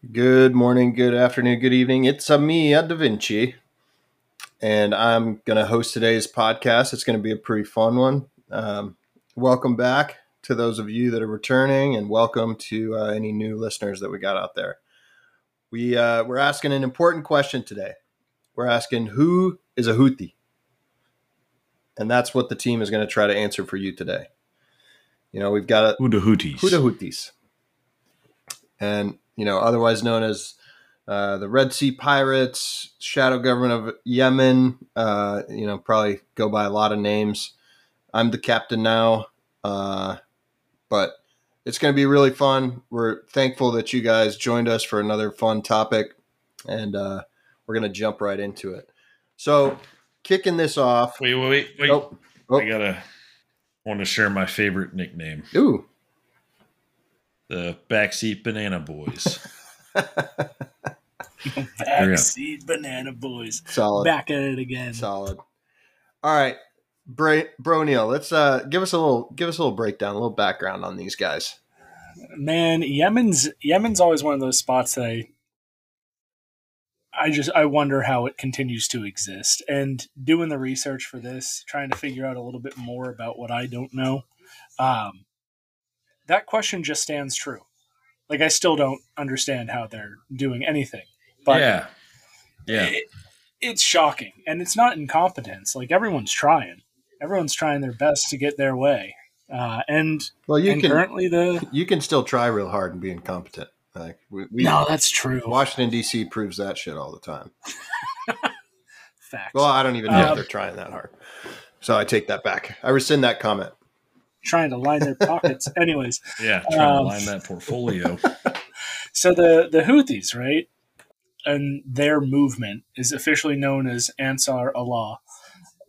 Good morning, good afternoon, good evening. It's Amia Da Vinci, and I'm going to host today's podcast. It's going to be a pretty fun one. Um, welcome back to those of you that are returning, and welcome to uh, any new listeners that we got out there. We uh, we're asking an important question today. We're asking who is a Houthi, and that's what the team is going to try to answer for you today. You know, we've got a Who the Houthis? who the Houthis, and you know, otherwise known as uh, the Red Sea Pirates, shadow government of Yemen. Uh, you know, probably go by a lot of names. I'm the captain now, uh, but it's going to be really fun. We're thankful that you guys joined us for another fun topic, and uh, we're going to jump right into it. So, kicking this off. Wait, wait, wait, wait. Oh, oh, I gotta want to share my favorite nickname, ooh. The Backseat Banana Boys. Backseat banana boys. Solid. Back at it again. Solid. All right, Bra- Bro Neil, let's uh, give us a little give us a little breakdown, a little background on these guys. Man, Yemen's Yemen's always one of those spots that I I just I wonder how it continues to exist. And doing the research for this, trying to figure out a little bit more about what I don't know, um, that question just stands true. Like I still don't understand how they're doing anything. But yeah, yeah. it, it's shocking and it's not incompetence like everyone's trying everyone's trying their best to get their way uh, and, Well, you and can currently the you can still try real hard and be incompetent. Like we, we no that's true Washington D.C. proves that shit all the time. facts Well, I don't even know if Um, they're trying that hard, so I take that back. I rescind that comment. Trying to line their pockets. Anyways Yeah, trying Um, to line that portfolio. so the the houthis right? And their movement is officially known as ansar allah.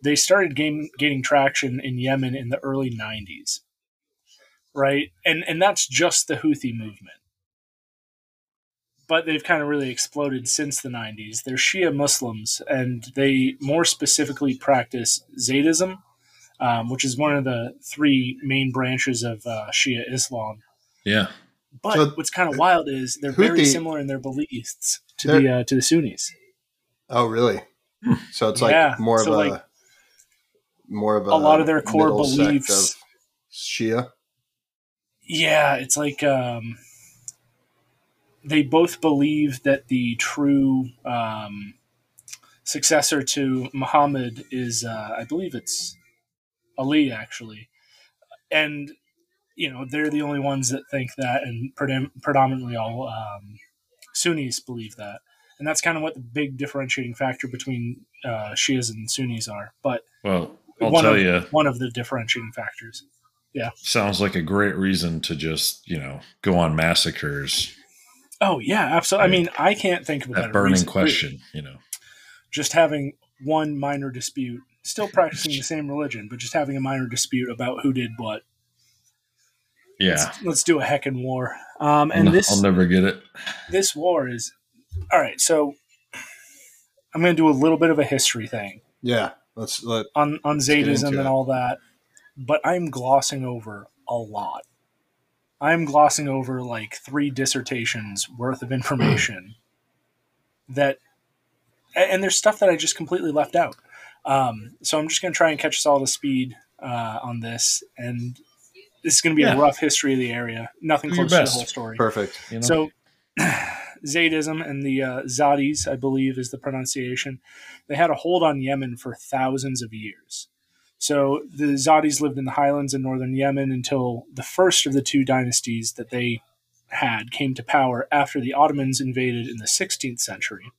They started gain, gaining traction in yemen in the early 90s right? And and that's just the houthi movement. But they've kind of really exploded since the 90s they're shia muslims and they more specifically practice zaydism um, which is one of the three main branches of uh, shia islam Yeah, but So- what's kind of wild is they're very similar in their beliefs to the uh, to the Sunnis. Oh, really? So it's like Yeah, more so of a more of a, A lot of their core beliefs- of Shia. Yeah, it's like um, they both believe that the true um, successor to Muhammad is, uh, I believe it's Ali, actually, and you know they're the only ones that think that, and predom- predominantly all um, Sunnis believe that, and that's kind of what the big differentiating factor between uh, Shias and Sunnis are. But well, I'll one tell of, you, one of the differentiating factors. Yeah, sounds like a great reason to just you know go on massacres. Oh yeah, absolutely. I mean, I can't think of a That burning reason. question, you know. Just having one minor dispute, still practicing the same religion, but just having a minor dispute about who did what. Yeah, Let's, let's do a heckin' war. Um, and I'll, this I'll never get it. this war is all right. So I'm going to do a little bit of a history thing Yeah. Let's let. on on get Zaydism and all that, but I'm glossing over a lot. I'm glossing over like three dissertations worth of information that, and there's stuff that I just completely left out. Um, so I'm just going to try and catch us all to speed uh, on this, and this is going to be Yeah. a rough history of the area. Nothing Do close to the whole story. Perfect. You know. So, Zaydism and the uh, Zadis, I believe is the pronunciation, they had a hold on Yemen for thousands of years. So the Zadis lived in the highlands in northern Yemen until the first of the two dynasties that they had came to power after the Ottomans invaded in the 16th century.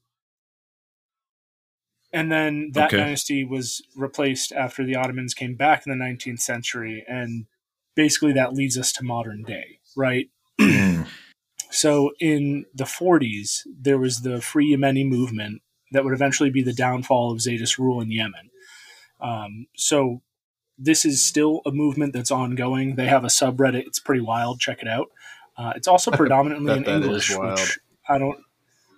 And then that Okay. dynasty was replaced after the Ottomans came back in the 19th century. And basically that leads us to modern day, right? Mm, So in the 40s, there was the Free Yemeni movement that would eventually be the downfall of Zaydist rule in Yemen. Um, so this is still a movement that's ongoing. They have a subreddit; it's pretty wild. Check it out. Uh, it's also predominantly in Bet that is English, wild. which I don't.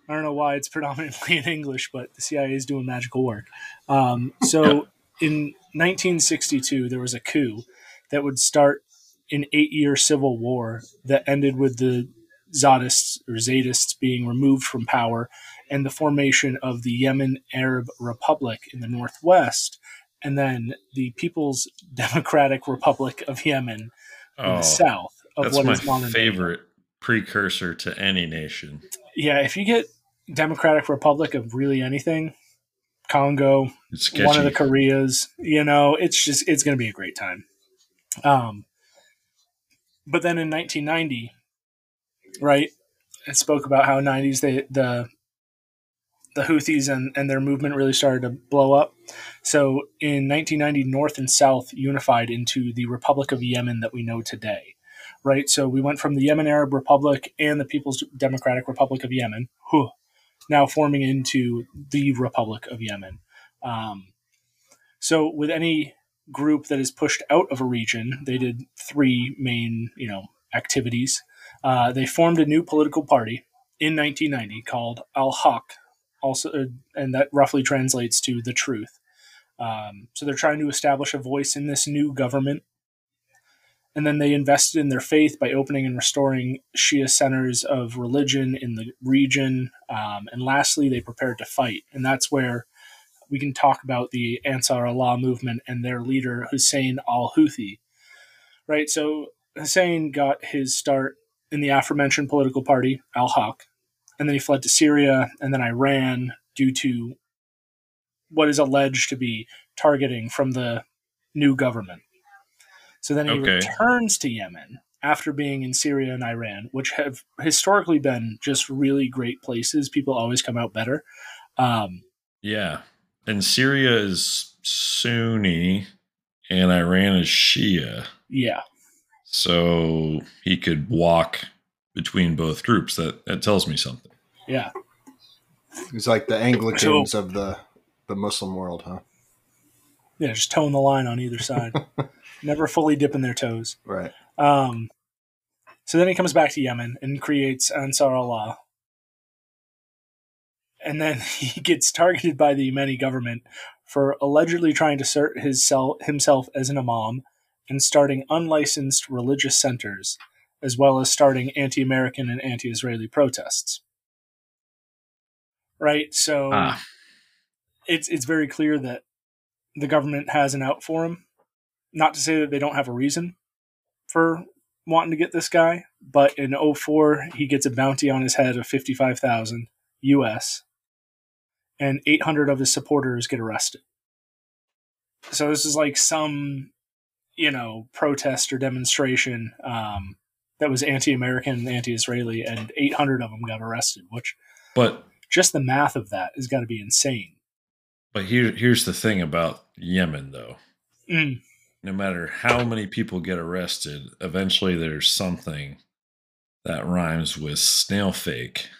I don't know why it's predominantly in English, but the CIA is doing magical work. Um, so in 1962, there was a coup that would start an eight-year civil war that ended with the Zadists or Zaydists being removed from power, and the formation of the Yemen Arab Republic in the northwest, and then the People's Democratic Republic of Yemen in Oh, the south of what my is modern day favorite precursor to any nation. Yeah, if you get Democratic Republic of really anything, Congo, It's one of the. Koreas, you know, it's just it's going to be a great time. Um, but then in 1990, right, it spoke about how 90s they the the Houthis and, and their movement really started to blow up. So in 1990, North and South unified into the Republic of Yemen that we know today, right? So we went from the Yemen Arab Republic and the People's Democratic Republic of Yemen, whew, now forming into the Republic of Yemen. Um, so with any group that is pushed out of a region, they did three main, you know, activities. Uh, they formed a new political party in 1990 called Al Haq, also, uh, and that roughly translates to the truth. Um, so they're trying to establish a voice in this new government. And then they invested in their faith by opening and restoring Shia centers of religion in the region. Um, and lastly, they prepared to fight. And that's where we can talk about the Ansar Allah movement and their leader, Hussein al Houthi. Right? So Hussein got his start in the aforementioned political party, Al Haq, and then he fled to Syria and then Iran due to what is alleged to be targeting from the new government. So then he Okay. returns to Yemen after being in Syria and Iran, which have historically been just really great places. People always come out better. Um, Yeah. And Syria is Sunni and Iran is Shia. yeah, So he could walk between both groups. That that tells me something. yeah. He's like the Anglicans of the the Muslim world, huh? Yeah, just towing the line on either side. Never fully dipping their toes. Right. Um, so then he comes back to Yemen and creates Ansar Allah. And then he gets targeted by the Yemeni government for allegedly trying to assert his sel- himself as an imam and starting unlicensed religious centers, as well as starting anti American and anti Israeli protests. Right? So Ah. it's, it's very clear that the government has an out for him. Not to say that they don't have a reason for wanting to get this guy, but in 04 he gets a bounty on his head of 55,000 US and 800 of his supporters get arrested. So this is like some you know protest or demonstration um, that was anti-American anti-Israeli and 800 of them got arrested, which But just the math of that is got to be insane. but here here's the thing about Yemen though. Mm, No matter how many people get arrested, eventually there's something that rhymes with snail fake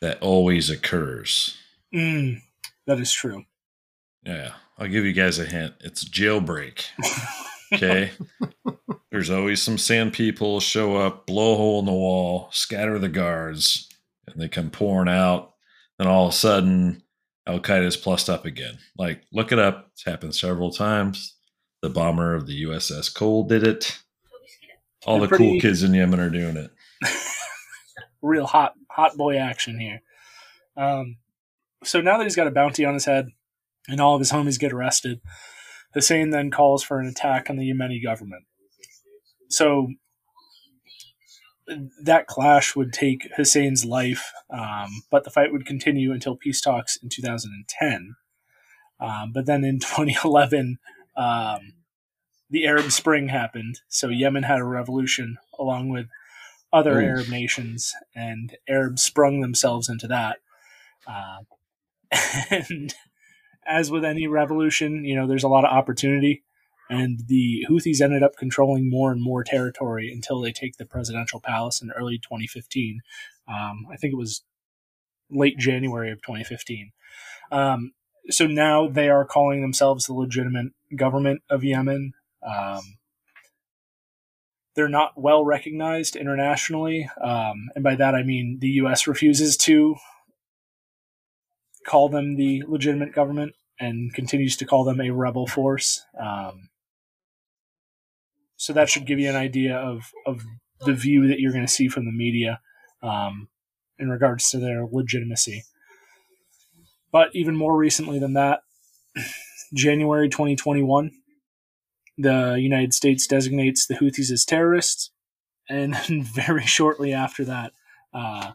that always occurs. mm, that is true. Yeah, I'll give you guys a hint. It's jailbreak. Okay. There's always some sand people show up, blow a hole in the wall, scatter the guards, and they come pouring out. And all of a sudden, Al Qaeda is plussed up again. Like, look it up. It's happened several times. The bomber of the USS Cole did it. All the cool kids in Yemen are doing it. real hot hot boy action here. Um, so now that he's got a bounty on his head and all of his homies get arrested, Hussein then calls for an attack on the Yemeni government. So that clash would take Hussein's life, um, but the fight would continue until peace talks in 2010. Um, but then in 2011, um, the Arab Spring happened. So Yemen had a revolution along with other Oof. Arab nations, and Arabs sprung themselves into that. Uh, and as with any revolution, you know, there's a lot of opportunity, and the Houthis ended up controlling more and more territory until they take the presidential palace in early 2015. Um, I think it was late January of 2015. Um, so now they are calling themselves the legitimate government of Yemen. Um, they're not well recognized internationally, um, and by that I mean the U.S. refuses to call them the legitimate government and continues to call them a rebel force. Um, so that should give you an idea of of the view that you're going to see from the media um, in regards to their legitimacy. But even more recently than that, January 2021, the United States designates the Houthis as terrorists, and very shortly after that, uh,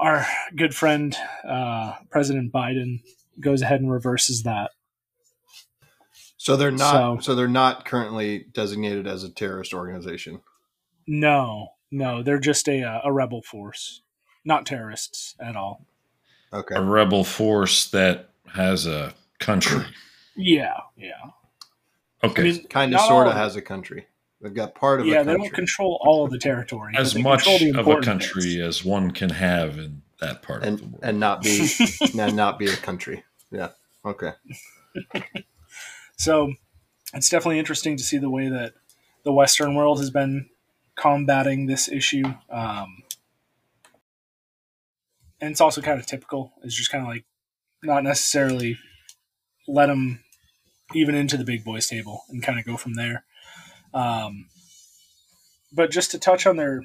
our good friend uh, President Biden goes ahead and reverses that. So they're not. So- So, they're not currently designated as a terrorist organization. No, no, they're just a uh, a rebel force, not terrorists at all. Okay. A rebel force that has a country. Yeah, yeah. Okay. I mean, Kind of, sort of has a country. They've got part of Yeah, a they don't control all of the territory. as much of a country bits. as one can have in that part of the and world. and not be and not be a country. Yeah. Okay. So it's definitely interesting to see the way that the Western world has been combating this issue. Um, and it's also kind of typical. It's just kind of like not necessarily let them even into the big boys table and kind of go from there. Um, but just to touch on their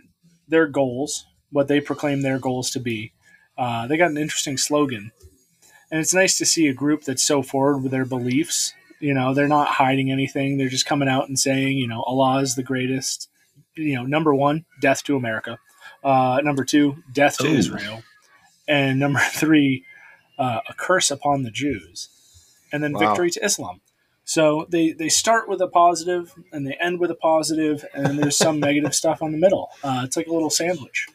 their goals, what they proclaim their goals to be, uh, they got an interesting slogan, and it's nice to see a group that's so forward with their beliefs. You know, they're not hiding anything. They're just coming out and saying, you know, Allah is the greatest. You know, number one, death to America. Uh, number two, death to Ooh. Israel. And number three, uh, a curse upon the Jews. And then Wow. victory to Islam. So they, they start with a positive and they end with a positive, and then there's some negative stuff on the middle. Uh, it's like a little sandwich.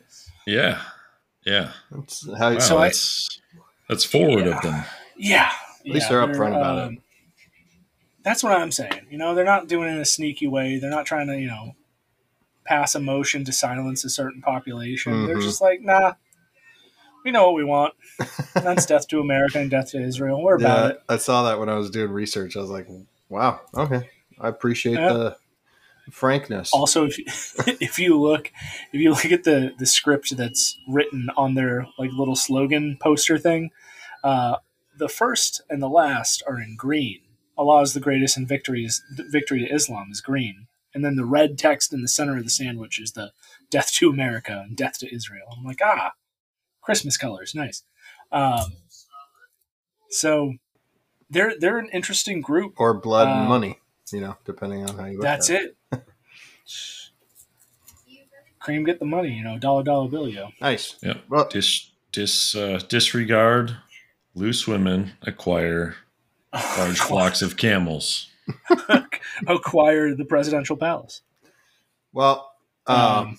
yeah. Yeah. That's how Wow, So I- that's that's forward Yeah. of them. Yeah. At least yeah, they're upfront about it. That's what I'm saying. You know, they're not doing it in a sneaky way. They're not trying to, you know, pass a motion to silence a certain population. They're Mhm. just like, nah, we know what we want. That's death to America and death to Israel. We're about it. I saw that when I was doing research. I was like, wow, okay. I appreciate Yeah. the frankness. Also, if you, if you look, if you look at the the script that's written on their like little slogan poster thing, uh, the first and the last are in green. Allah is the greatest, and victory is victory to Islam is green. And then the red text in the center of the sandwich is the death to America and death to Israel. I'm like, ah, Christmas colors, nice. Um, so they're they're an interesting group. or blood and Uh, money, you know, depending on how you look That's at it. it. Cream, get the money, you know, dollar dollar bill, yo. Nice. Yep. Well, Dis dis uh, disregard loose women acquire large flocks of camels. Acquire the presidential palace. well um, Um,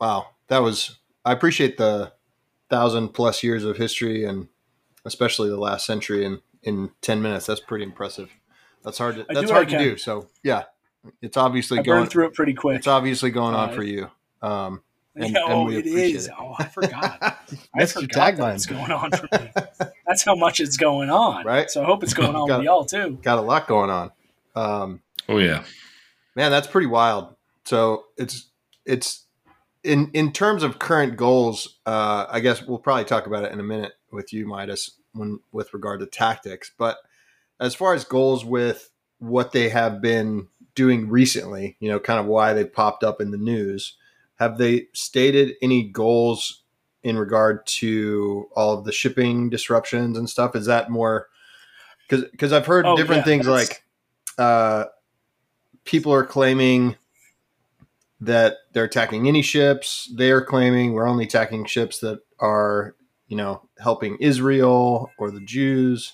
wow. That was, I appreciate the thousand plus years of history and especially the last century in, in 10 minutes. That's pretty impressive. That's hard to, that's hard to do. So yeah, it's obviously I going, through it pretty quick. it's obviously going on Uh, for you. Um, and- Yeah, and oh, we it appreciate is. it. Oh, I forgot. I That's your forgot that tagline. it's going on for me. That's how much it's going on. Right. So I hope it's going on Got with y'all too. Got a lot going on. Um, Oh yeah. Man, that's pretty wild. So it's it's in in terms of current goals. Uh, I guess we'll probably talk about it in a minute with you, Midas, when with regard to tactics. But as far as goals with what they have been doing recently, you know, kind of why they popped up in the news. Have they stated any goals in regard to all of the shipping disruptions and stuff? Is that more because because I've heard Oh, different yeah, things like uh, people are claiming that they're attacking any ships. They're claiming we're only attacking ships that are, you know, helping Israel or the Jews.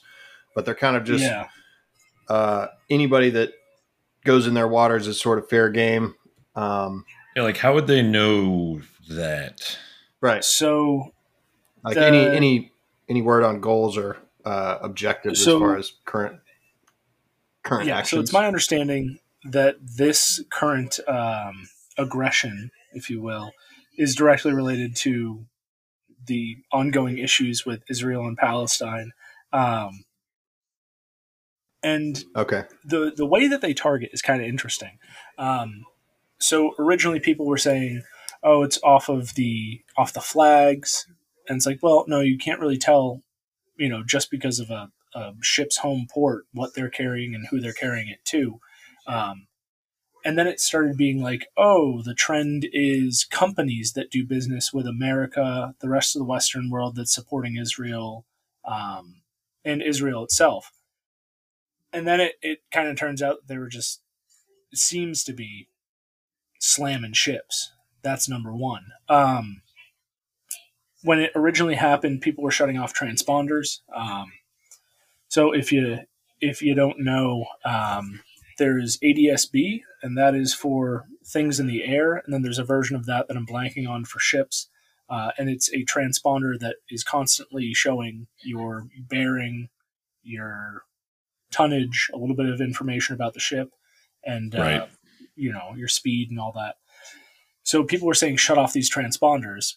But they're kind of just yeah. uh, anybody that goes in their waters is sort of fair game. Um, Yeah, like how would they know that? right. So Like The- any any any word on goals or uh, objectives So- as far as current current yeah, so it's my understanding that this current um, aggression, if you will, is directly related to the ongoing issues with Israel and Palestine. Um, and okay. the the way that they target is kind of interesting. Um, so originally, people were saying, "Oh, it's off of the off the flags," and it's like, well, no, you can't really tell, you know, just because of a, a ship's home port what they're carrying and who they're carrying it to. Um, and then it started being like, oh, the trend is companies that do business with America, the rest of the Western world that's supporting Israel, um, and Israel itself. And then it, it kind of turns out they were just, it seems to be slamming ships. That's number one. Um, when it originally happened, people were shutting off transponders. Um, so if you if you don't know, um, there's ADSB, and that is for things in the air. And then there's a version of that that I'm blanking on for ships. Uh, and it's a transponder that is constantly showing your bearing, your tonnage, a little bit of information about the ship, and uh, Right. you know your speed and all that. So people were saying shut off these transponders,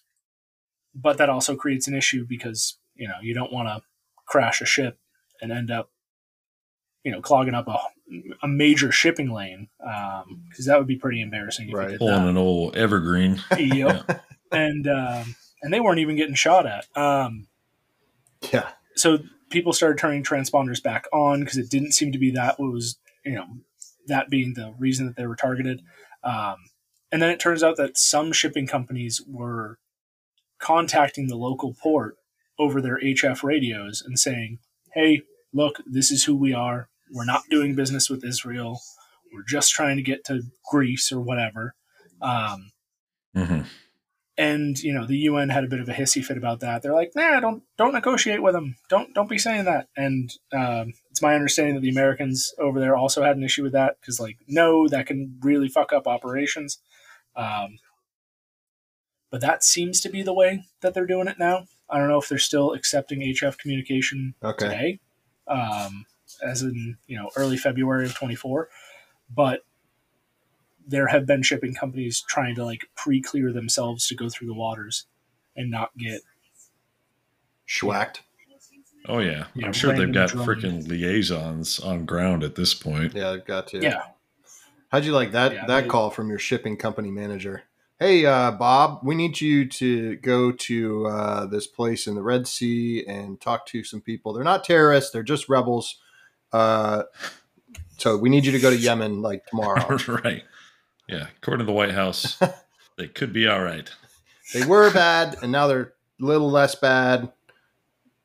but that also creates an issue because you know you don't want to crash a ship and end up you know clogging up a, a major shipping lane because that would be pretty embarrassing if Right. you Pulling that. an old evergreen. Yep. and um, and they weren't even getting shot at. Um, Yeah. so people started turning transponders back on because it didn't seem to be that what was you know that being the reason that they were targeted. Um, and then it turns out that some shipping companies were contacting the local port over their HF radios and saying, "Hey, look, this is who we are. We're not doing business with Israel. We're just trying to get to Greece or whatever." Um, hmm and you know the UN had a bit of a hissy fit about that. They're like, "Nah, don't don't negotiate with them. Don't don't be saying that." And um, it's my understanding that the Americans over there also had an issue with that because, like, no, that can really fuck up operations. Um, but that seems to be the way that they're doing it now. I don't know if they're still accepting HF communication Okay. today, um, as in you know early February of 24. But there have been shipping companies trying to like pre-clear themselves to go through the waters and not get Schwacked. Oh yeah, Yeah, I'm sure they've got freaking liaisons on ground at this point. Yeah, I've got to. yeah How'd you like that Yeah, that they- call from your shipping company manager? Hey, uh, Bob, we need you to go to uh, this place in the Red Sea and talk to some people. They're not terrorists; they're just rebels. Uh, so we need you to go to Yemen like tomorrow. right. Yeah. According to the White House, they could be all right. they were bad, and now they're a little less bad,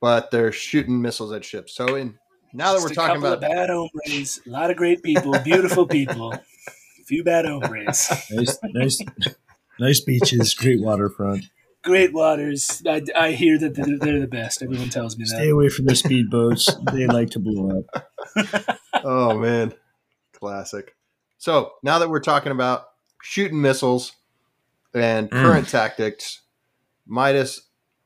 but they're shooting missiles at ships. So in now that Just we're talking couple about of bad hombres a lot of great people beautiful people a few bad hombres Nice, nice, nice beaches, great waterfront. Great waters I, I hear that they're, they're the best everyone tells me that. Stay away from the speedboats; they like to blow up. oh man, classic. So now that we're talking about shooting missiles and Mm. current tactics, Midas,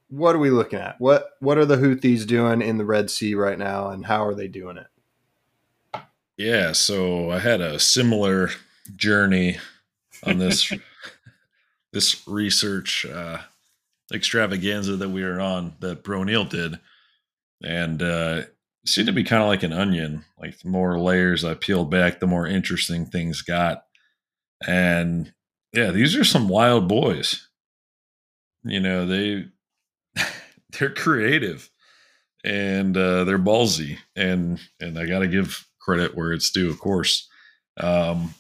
what are we looking at? What what are the Houthis doing in the Red Sea right now, and how are they doing it? Yeah. So I had a similar journey on this this research uh, extravaganza that we were on that Bro Neil did, and uh, seemed to be kind of like an onion. Like the more layers I peeled back, the more interesting things got. And yeah, these are some wild boys. You know they they're creative and uh, they're ballsy, and and I got to give credit where it's due, of course. Um,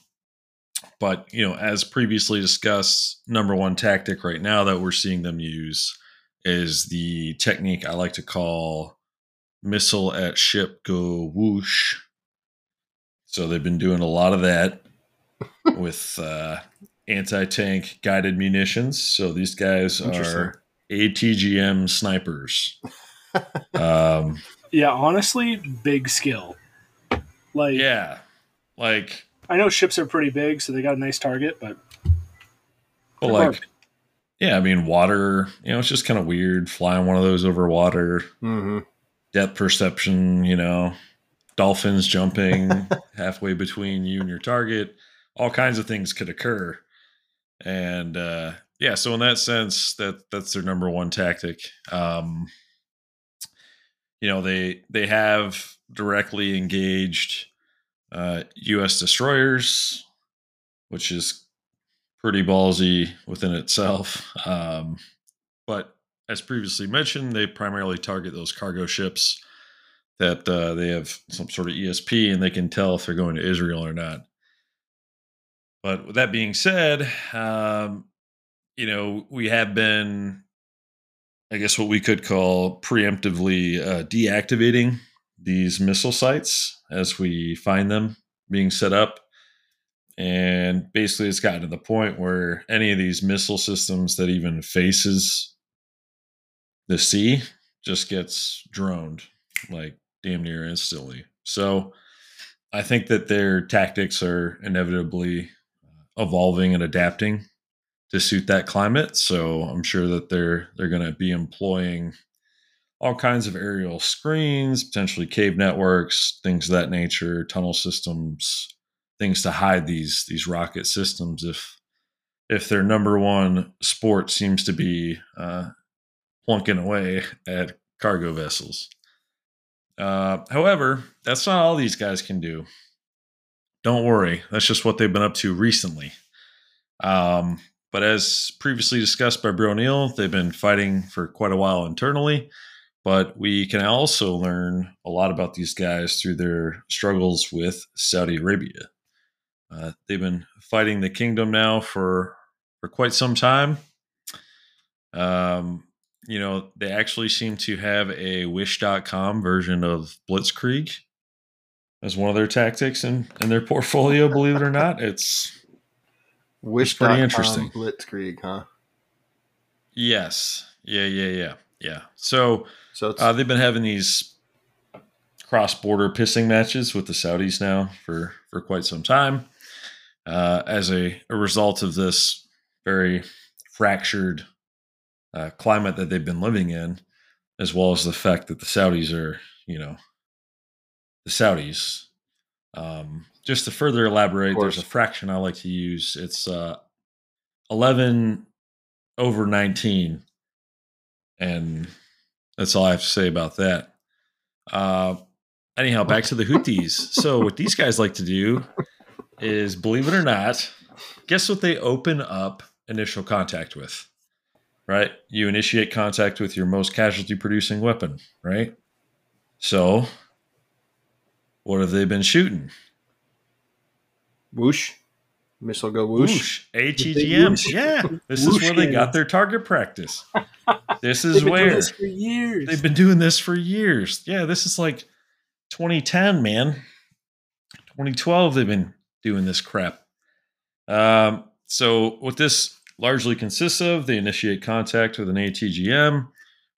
but you know, as previously discussed, number one tactic right now that we're seeing them use is the technique I like to call missile at ship go whoosh. So they've been doing a lot of that with uh, anti-tank guided munitions. So these guys are ATGM snipers. um, yeah honestly big skill like yeah, like i know ships are pretty big so they got a nice target but Well, like, work. yeah, I mean, water, you know, it's just kind of weird flying one of those over water, Mm-hmm. depth perception, you know, dolphins jumping halfway between you and your target, all kinds of things could occur. And uh, yeah, so in that sense, that that's their number one tactic. Um, you know, they they have directly engaged uh, U.S. destroyers, which is pretty ballsy within itself. Um, but as previously mentioned, they primarily target those cargo ships that uh, they have some sort of ESP and they can tell if they're going to Israel or not. But with that being said, um, you know, we have been, I guess, what we could call preemptively uh, deactivating these missile sites as we find them being set up. And basically, it's gotten to the point where any of these missile systems that even faces the sea just gets droned like damn near instantly. So I think that their tactics are inevitably uh, evolving and adapting to suit that climate. So I'm sure that they're they're going to be employing all kinds of aerial screens, potentially cave networks, things of that nature, tunnel systems, things to hide these these rocket systems if if their number one sport seems to be uh, plunking away at cargo vessels. Uh, however, that's not all these guys can do. Don't worry, that's just what they've been up to recently. Um, but as previously discussed by Bro Neil, they've been fighting for quite a while internally. But we can also learn a lot about these guys through their struggles with Saudi Arabia. Uh, they've been fighting the kingdom now for for quite some time. Um, you know, they actually seem to have a wish.com version of Blitzkrieg as one of their tactics in, in their portfolio, believe it or not. It's Wish pretty interesting. Blitzkrieg, huh? yes. Yeah, yeah, yeah. Yeah. So So it's uh, they've been having these cross border pissing matches with the Saudis now for, for quite some time. Uh, as a, a result of this very fractured uh, climate that they've been living in, as well as the fact that the Saudis are, you know, the Saudis. Um, just to further elaborate, there's a fraction I like to use. It's uh, 11 over 19. And that's all I have to say about that. Uh, anyhow, back to the Houthis. so, what these guys like to do is, believe it or not, guess what they open up initial contact with? Right? You initiate contact with your most casualty producing weapon, right? So, what have they been shooting? whoosh. Missile go whoosh. Whoosh. Whoosh. Yeah. This is where they got their target practice. This is where this they've been doing this for years. Yeah, this is like 2010, man. 2012, they've been doing this crap. Um, so, what this largely consists of, they initiate contact with an ATGM.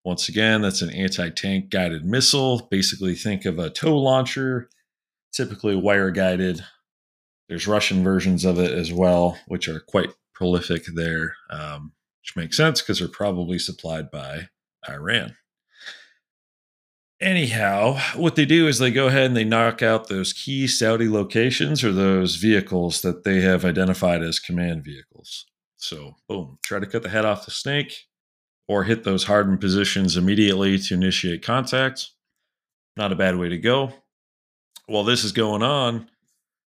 Once again, that's an anti tank guided missile. Basically, think of a tow launcher, typically wire guided. There's Russian versions of it as well, which are quite prolific there, um, which makes sense because they're probably supplied by Iran. Anyhow, what they do is they go ahead and they knock out those key Saudi locations or those vehicles that they have identified as command vehicles. So, boom, try to cut the head off the snake or hit those hardened positions immediately to initiate contact. Not a bad way to go. While this is going on,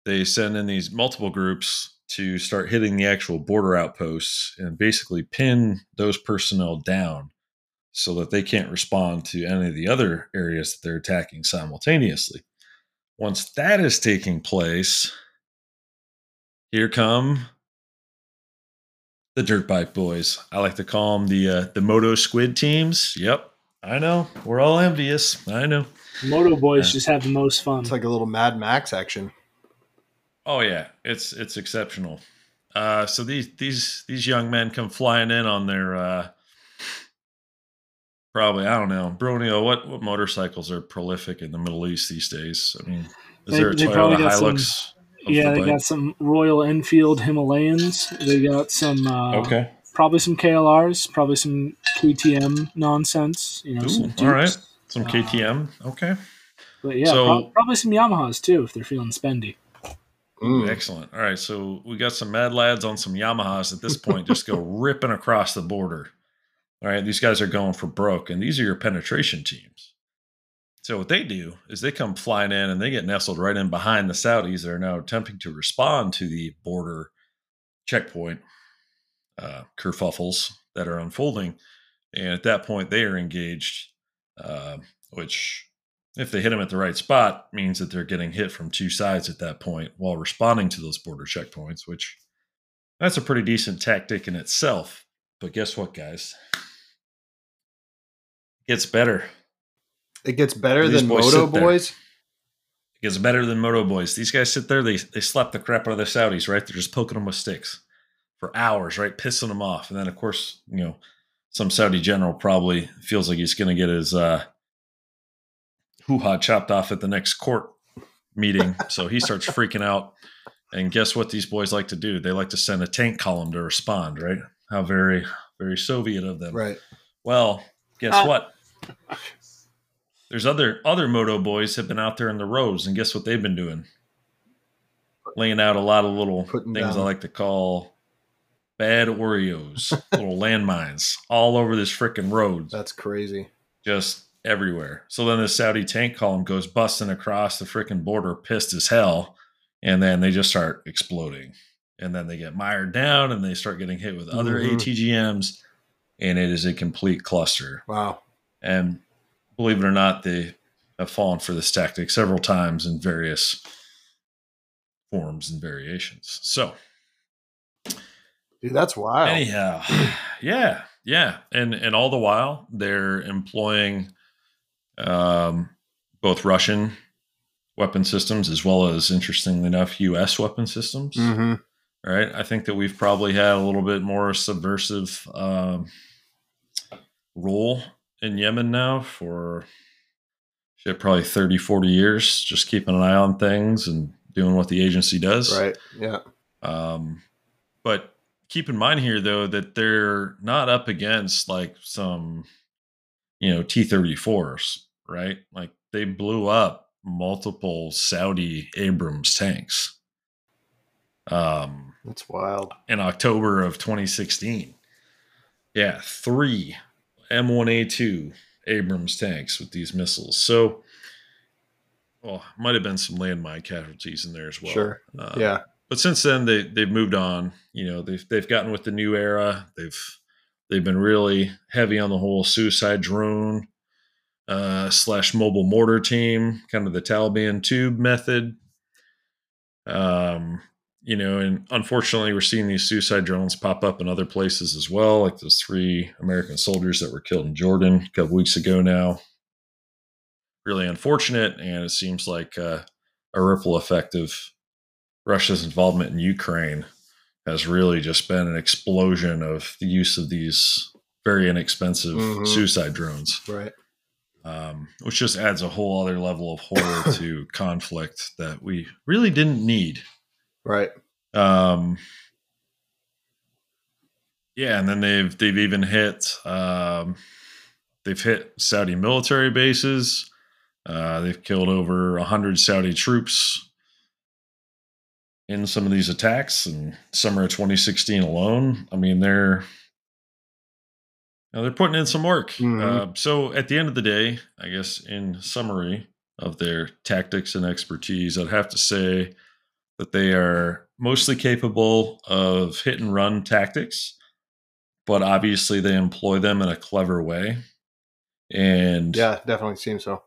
they send in these multiple groups to start hitting the actual border outposts and basically pin those personnel down so that they can't respond to any of the other areas that they're attacking simultaneously. Once that is taking place, here come the dirt bike boys. I like to call them the uh, the Moto Squid teams. Yep, I know we're all envious. I know. Moto boys Yeah. just have the most fun. It's like a little Mad Max action. Oh yeah, it's it's exceptional. Uh, so these these these young men come flying in on their uh, probably I don't know, Bro Neil. What what motorcycles are prolific in the Middle East these days? I mean, is They- there a Toyota got some- Hilux? yeah, the they got some Royal Enfield Himalayans. They got some uh, okay. probably some KLRs, probably some KTM nonsense. You know, Ooh, some all right. Some KTM. Okay. But yeah, So- prob- probably some Yamahas too if they're feeling spendy. Mm. Excellent. All right. So we got some mad lads on some Yamahas at this point, just go ripping across the border. All right. These guys are going for broke, and these are your penetration teams. So what they do is they come flying in and they get nestled right in behind the Saudis that are now attempting to respond to the border checkpoint uh, kerfuffles that are unfolding. And at that point, they are engaged, uh, which if they hit them at the right spot, means that they're getting hit from two sides at that point while responding to those border checkpoints, which that's a pretty decent tactic in itself. But guess what, guys? It gets better. It gets better These than boys Moto. Boys. It gets better than Moto Boys. These guys sit there, they they slap the crap out of the Saudis, right? They're just poking them with sticks for hours, right? Pissing them off. And then of course, you know, some Saudi general probably feels like he's gonna get his uh hoo-ha chopped off at the next court meeting. so he starts freaking out. And guess what these boys like to do? They like to send a tank column to respond, right? How very, very Soviet of them. Right. Well, guess Uh. what? There's other other moto boys have been out there in the roads, and guess what they've been doing? Laying out a lot of little Putting things I like to call bad Oreos, little landmines all over this freaking road, That's crazy. just everywhere. So then the Saudi tank column goes busting across the freaking border, pissed as hell, and then they just start exploding. And then they get mired down, and they start getting hit with other Mhm. ATGMs, and it is a complete cluster. Wow. And believe it or not, they have fallen for this tactic several times in various forms and variations. So, Dude, that's wild. anyhow, yeah, yeah, and and all the while they're employing um, both Russian weapon systems as well as, interestingly enough, U.S. weapon systems. hmm Right? I think that we've probably had a little bit more subversive um, role in Yemen now for shit, probably 30, 40 years, just keeping an eye on things and doing what the agency does. Right. Yeah. Um, but keep in mind here, though, that they're not up against like some, you know, T 34s, right? Like they blew up multiple Saudi Abrams tanks. Um, That's wild. in October of 2016. Yeah, three M1A2 Abrams tanks with these missiles. So, well, might have been some landmine casualties in there as well. Sure. Uh, yeah. but since then they they've moved on. You know, they've they've gotten with the new era. They've they've been really heavy on the whole suicide drone uh, slash mobile mortar team, kind of the Taliban tube method. Um, you know, and unfortunately, we're seeing these suicide drones pop up in other places as well, like those three American soldiers that were killed in Jordan a couple weeks ago now. Really unfortunate, and it seems like uh, a ripple effect of Russia's involvement in Ukraine has really just been an explosion of the use of these very inexpensive Mhm. suicide drones, Right. Um, which just adds a whole other level of horror to conflict that we really didn't need. Right. Um, yeah, and then they've they've even hit um, they've hit Saudi military bases. Uh, they've killed over hundred Saudi troops in some of these attacks in summer of 2016 alone. I mean, they're know, they're putting in some work. Mhm. Uh, so at the end of the day, I guess in summary of their tactics and expertise, I'd have to say that they are mostly capable of hit and run tactics, but obviously they employ them in a clever way. And Yeah, definitely seems so.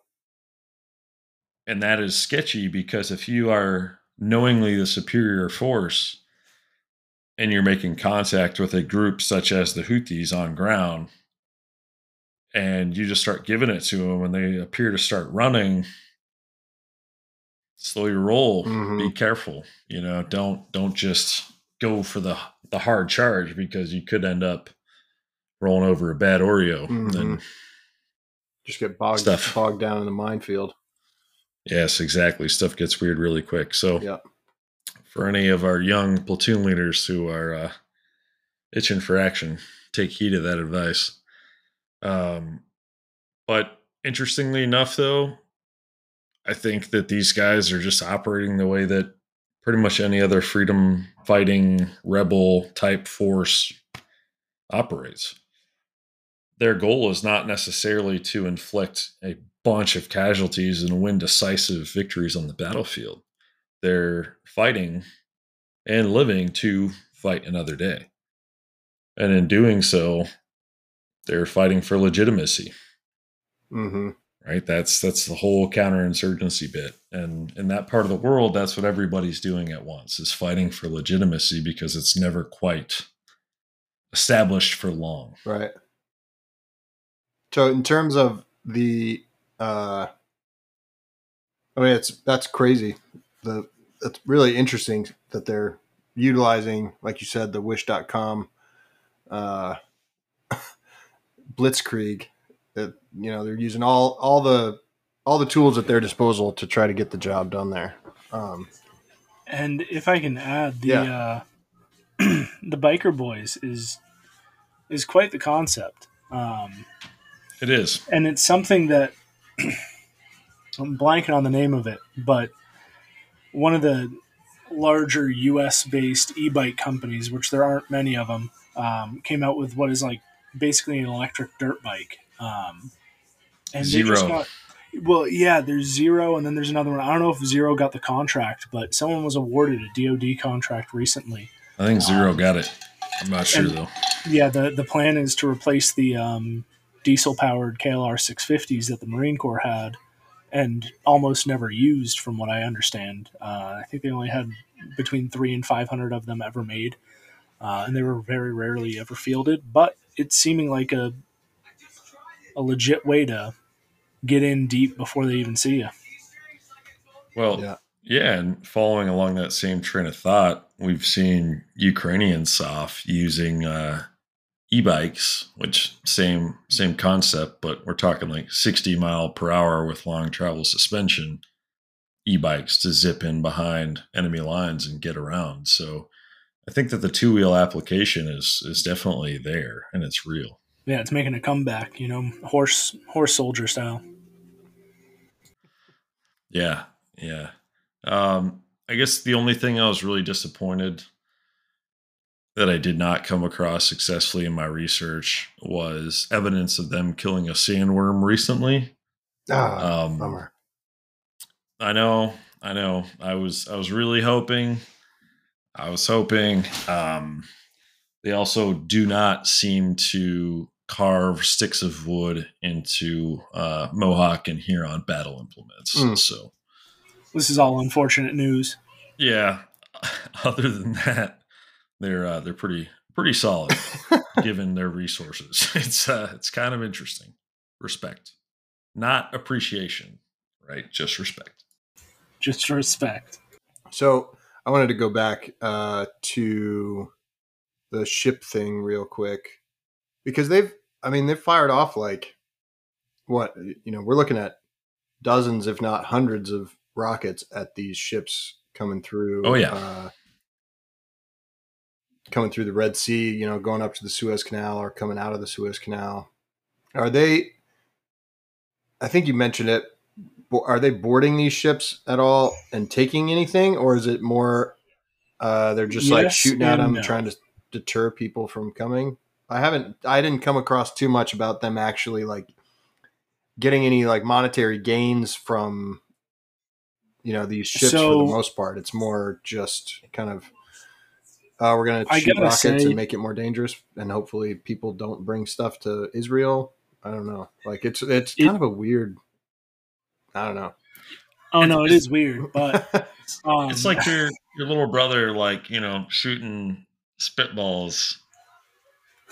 and that is sketchy because if you are knowingly the superior force and you're making contact with a group such as the Houthis on ground and you just start giving it to them and they appear to start running slow your roll Mhm. be careful you know don't don't just go for the the hard charge because you could end up rolling over a bad oreo Mhm. and Just get bogged Stuff. bogged down in the minefield. Yes, exactly. Stuff gets weird really quick. So, Yep. For any of our young platoon leaders who are uh, itching for action, take heed of that advice. Um, but interestingly enough, though, I think that these guys are just operating the way that pretty much any other freedom fighting rebel type force operates. Their goal is not necessarily to inflict a bunch of casualties and win decisive victories on the battlefield. They're fighting and living to fight another day. And in doing so, they're fighting for legitimacy, hmm right? That's that's the whole counterinsurgency bit, and in that part of the world, that's what everybody's doing at once is fighting for legitimacy because it's never quite established for long. Right. So in terms of the uh I mean it's that's crazy. The it's really interesting that they're utilizing, like you said, the wish.com uh blitzkrieg that you know they're using all all the all the tools at their disposal to try to get the job done there. Um And if I can add, the Yeah. uh, the biker boys is is quite the concept, um, It is. and it's something that I'm blanking on the name of it, but one of the larger U.S. based e-bike companies, which there aren't many of them, um, came out with what is like basically an electric dirt bike. Um, and they just Zero. got- well, yeah, there's Zero, and then there's another one. I don't know if Zero got the contract, but someone was awarded a DoD contract recently. I think Zero got it. I'm not sure And- though. Yeah, the the plan is to replace the um, diesel powered KLR 650s that the Marine Corps had and almost never used, from what I understand. Uh, I think they only had between three and 500 of them ever made, uh, and they were very rarely ever fielded. But it's seeming like a a legit way to get in deep before they even see you. Well, Yeah. yeah. and following along that same train of thought, we've seen Ukrainian SOF using uh, e-bikes, which same same concept, but we're talking like 60 mile per hour with long travel suspension e-bikes to zip in behind enemy lines and get around. So I think that the two wheel application is is definitely there and it's real. Yeah, it's making a comeback. You know, horse horse soldier style. Yeah, yeah. Um, I guess the only thing I was really disappointed that I did not come across successfully in my research was evidence of them killing a sandworm recently. ah, Um, bummer. I know, I know. I was I was really hoping. I was hoping. Um, they also do not seem to carve sticks of wood into uh, Mohawk and Huron battle implements. Mm. So This is all unfortunate news. Yeah. Other than that, they're uh, they're pretty pretty solid given their resources. It's uh, it's kind of interesting. Respect, not appreciation, right? Just respect. Just respect. So I wanted to go back uh, to the ship thing real quick because they've, I mean, they've fired off like what you know. We're looking at dozens, if not hundreds, of rockets at these ships coming through. Oh, yeah. uh, coming through the Red Sea. You know, going up to the Suez Canal or coming out of the Suez Canal. Are they? I think you mentioned it are they boarding these ships at all and taking anything, or is it more uh, they're just like shooting at them, no. trying to deter people from coming? I haven't, I didn't come across too much about them actually like getting any like monetary gains from you know these ships for the most part. It's more just kind of. Uh, we're gonna I shoot gotta rockets say- and make it more dangerous, and hopefully people don't bring stuff to Israel. I don't know. Like it's it's It- kind of a weird. I don't know. Oh no, it's- weird, but um, It's like your your little brother, like you know, shooting spitballs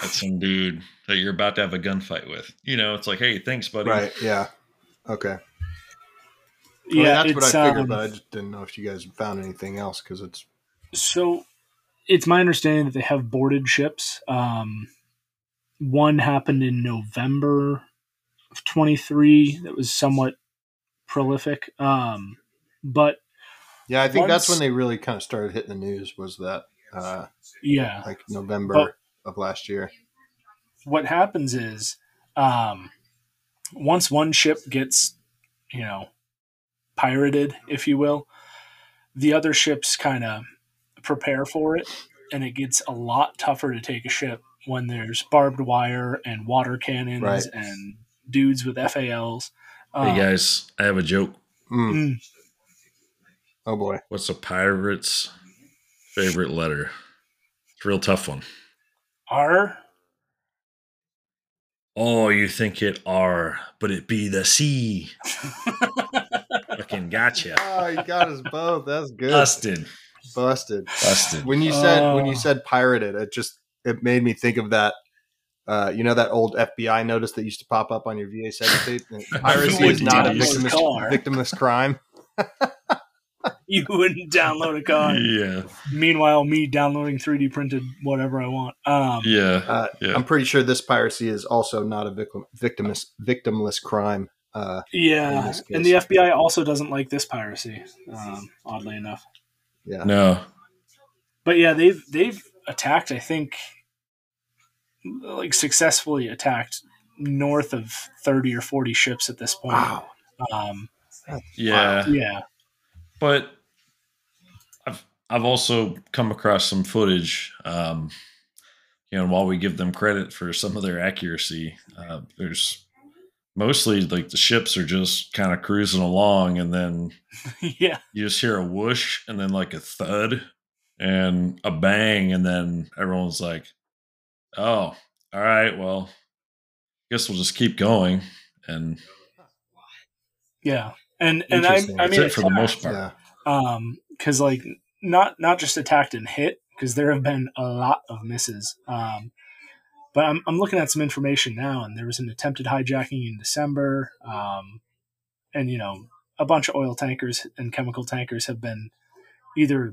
at some dude that you're about to have a gunfight with. You know, it's like, hey, thanks, buddy. Right. Yeah. Okay. Well, yeah, that's what I figured, um, but I just didn't know if you guys found anything else because it's So it's my understanding that they have boarded ships. Um, one happened in November of 23 that was somewhat prolific. Um, but yeah. I think that's when they really kind of started hitting the news. Was that uh, yeah, like November But- of last year? what happens is um, once one ship gets, you know, pirated, if you will, the other ships kind of prepare for it, and it gets a lot tougher to take a ship when there's barbed wire and water cannons Right. and dudes with FALs. Hey Um, guys, I have a joke. Mm. mm, Oh boy. What's a pirate's favorite letter? It's a real tough one. R. Oh, you think it R, but it be the sea. Fucking gotcha. Oh, you got us both. That's good. Busted. Busted. Busted. When you said when you Oh. said pirated, it just it made me think of that. Uh, you know that old FBI notice that used to pop up on your VHS tape. Piracy is not a victimless, victimless crime. You wouldn't download a car. Yeah. Meanwhile, me downloading 3D printed whatever I want. Um, Yeah. Uh, Yeah. I'm pretty sure this piracy is also not a victim, victimless victimless crime. Uh, yeah. And the. FBI also doesn't like this piracy, um, oddly enough. Yeah, No. But yeah, they've they've attacked. I think like successfully attacked north of 30 or 40 ships at this point. wow. Um, Yeah. yeah. but I've I've also come across some footage. Um, you know, while we give them credit for some of their accuracy, uh, there's mostly like the ships are just kind of cruising along, and then yeah. you just hear a whoosh, and then like a thud, and a bang, and then everyone's like, "Oh, all right, well, I guess we'll just keep going." And Yeah. And and I I mean it for the most part. Yeah, um because like not not just attacked and hit because there have been a lot of misses um but I'm, I'm looking at some information now and there was an attempted hijacking in december um and you know a bunch of oil tankers and chemical tankers have been either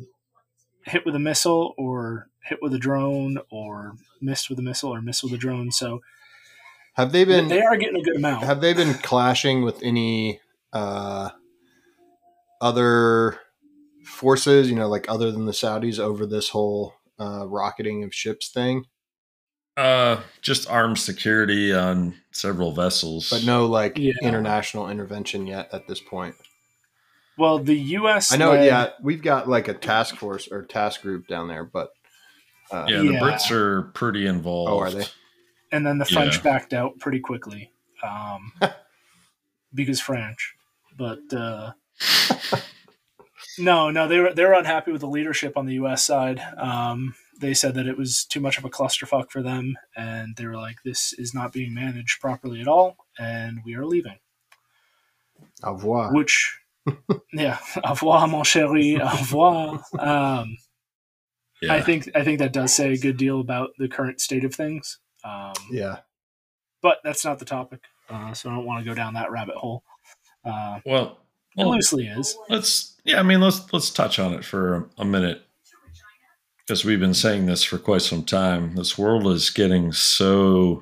hit with a missile or hit with a drone or missed with a missile or missed with a drone so have they been they are getting a good amount have they been clashing with any uh, other forces? You know, like other than the Saudis over this whole uh, rocketing of ships thing, Uh, just armed security on several vessels, but no like Yeah. international intervention yet at this point. well the us I know, led- yeah, we've got like a task force or task group down there, but uh, Yeah, the Yeah. Brits are pretty involved. Oh, are they? and then the Yeah. French backed out pretty quickly um, because French. But uh, no, no, they were they were unhappy with the leadership on the U.S. side. Um, they said that it was too much of a clusterfuck for them, and they were like, "This is not being managed properly at all, and we are leaving." Au revoir. Which, yeah, au revoir, mon chéri, au revoir. Um, Yeah. I think I think that does say a good deal about the current state of things. Um, Yeah, but that's not the topic, uh, so I don't want to go down that rabbit hole. Uh, well, it loosely is. let's yeah. I mean, let's let's touch on it for a, a minute because we've been saying this for quite some time. This world is getting so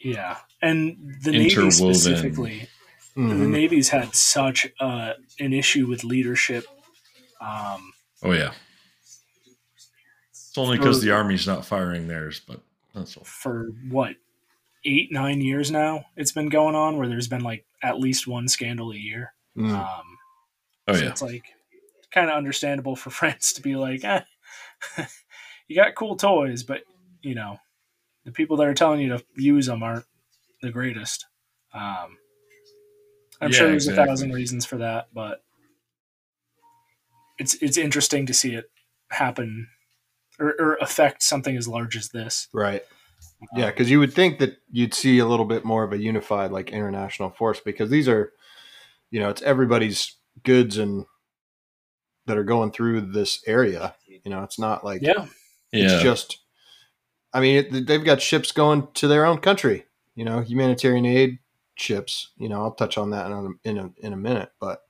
Yeah, and the Navy Interwoven. specifically, the Mhm. Navy's had such uh, an issue with leadership. Um, oh yeah. It's only because the army's not firing theirs, but that's all. for what eight nine years now, it's been going on where there's been like at least one scandal a year. Mm. Um, Oh so yeah, it's like kind of understandable for France to be like, eh, you got cool toys, but you know, the people that are telling you to use them aren't the greatest. Um, I'm Yeah, sure there's exactly. a thousand reasons for that, but it's it's interesting to see it happen or, or affect something as large as this. Right. Yeah, because you would think that you'd see a little bit more of a unified like international force because these are, you know, it's everybody's goods and that are going through this area. You know, it's not like Yeah, it's yeah, just. I mean, it, they've got ships going to their own country. You know, humanitarian aid ships. You know, I'll touch on that in a in a, in a minute, but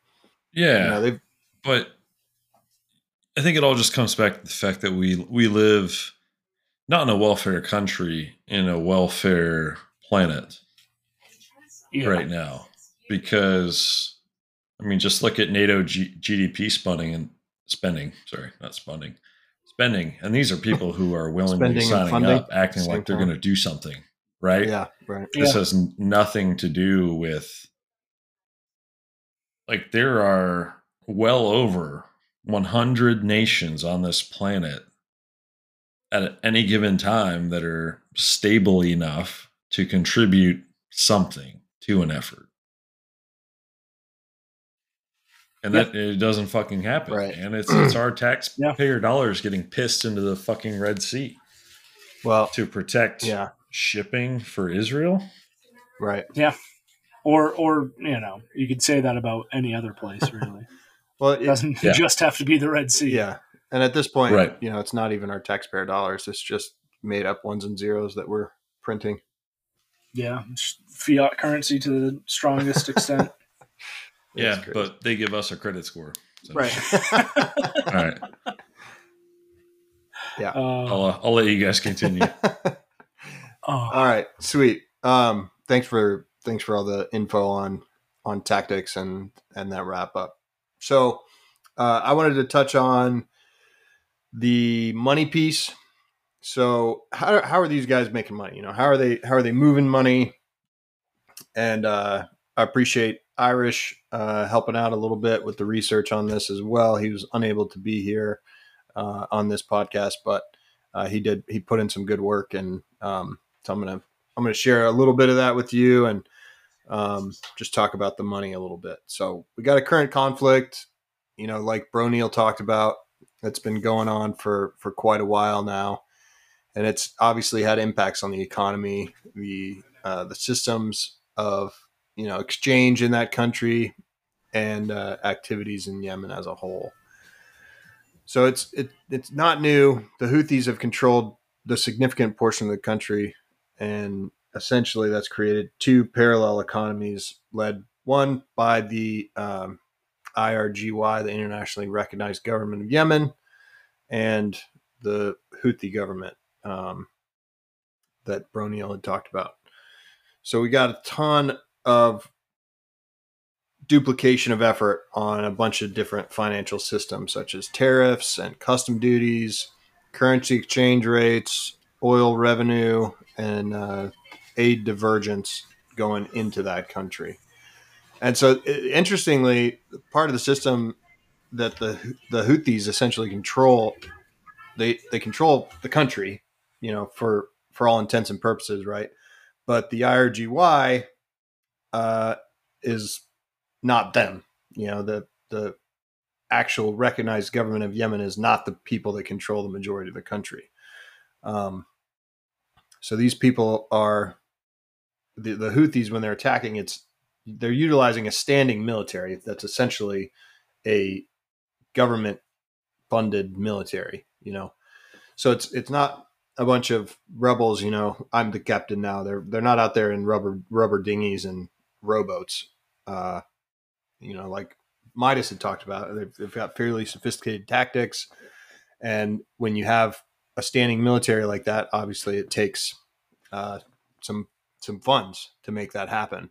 yeah. you know, they've but I think it all just comes back to the fact that we we live not in a welfare country, in a welfare planet yeah, right now. Because I mean, just look at NATO G- GDP spending and spending. Sorry, not spending, spending. And these are people who are willingly Spending and signing up, acting same like they're going to do something, right? yeah, right. this Yeah. has nothing to do with like there are well over 100 nations on this planet at any given time that are stable enough to contribute something to an effort and that it doesn't fucking happen Right. and it's it's our taxpayer Yeah. dollars getting pissed into the fucking red sea Well, to protect yeah, shipping for Israel. Right. Yeah. Or, or you know, you could say that about any other place, really. Well, It it, doesn't Yeah. just have to be the Red Sea. yeah. And at this point, Right. you know, it's not even our taxpayer dollars. It's just made up ones and zeros that we're printing. Yeah, fiat currency to the strongest extent. Yeah, crazy. but they give us a credit score. So- right. All right. Uh, I'll, uh, I'll let you guys continue. oh, all right. Sweet. Um, thanks for thanks for all the info on on tactics and and that wrap up. So uh, I wanted to touch on the money piece. So how how are these guys making money? You know, how are they how are they moving money? And uh, I appreciate Irish uh, helping out a little bit with the research on this as well. He was unable to be here uh, on this podcast, but uh, he did he put in some good work, and um, so I'm gonna I'm gonna share a little bit of that with you and um, just talk about the money a little bit. So we got a current conflict, you know, like Bro Neil talked about. That's been going on for for quite a while now, and it's obviously had impacts on the economy, the uh, the systems of you know exchange in that country, and uh, activities in Yemen as a whole. So it's it, it's not new. The Houthis have controlled the significant portion of the country, and essentially that's created two parallel economies led one by the um, IRGY, the internationally recognized government of Yemen, and the Houthi government um, that Bro Neil had talked about. So we got a ton of duplication of effort on a bunch of different financial systems, such as tariffs and custom duties, currency exchange rates, oil revenue, and uh, aid divergence going into that country. And so, interestingly, part of the system that the the Houthis essentially control, they they control the country, you know, for for all intents and purposes, right? But the IRGY uh, is not them. You know, the the actual recognized government of Yemen is not the people that control the majority of the country. Um, so these people are the, the Houthis when they're attacking. It's they're utilizing a standing military that's essentially a government funded military. You know, so it's it's not a bunch of rebels. You know, I'm the captain now. They're they're not out there in rubber rubber dinghies and rowboats. Uh, you know, like Midas had talked about. They've, they've got fairly sophisticated tactics, and when you have a standing military like that, obviously it takes uh, some some funds to make that happen.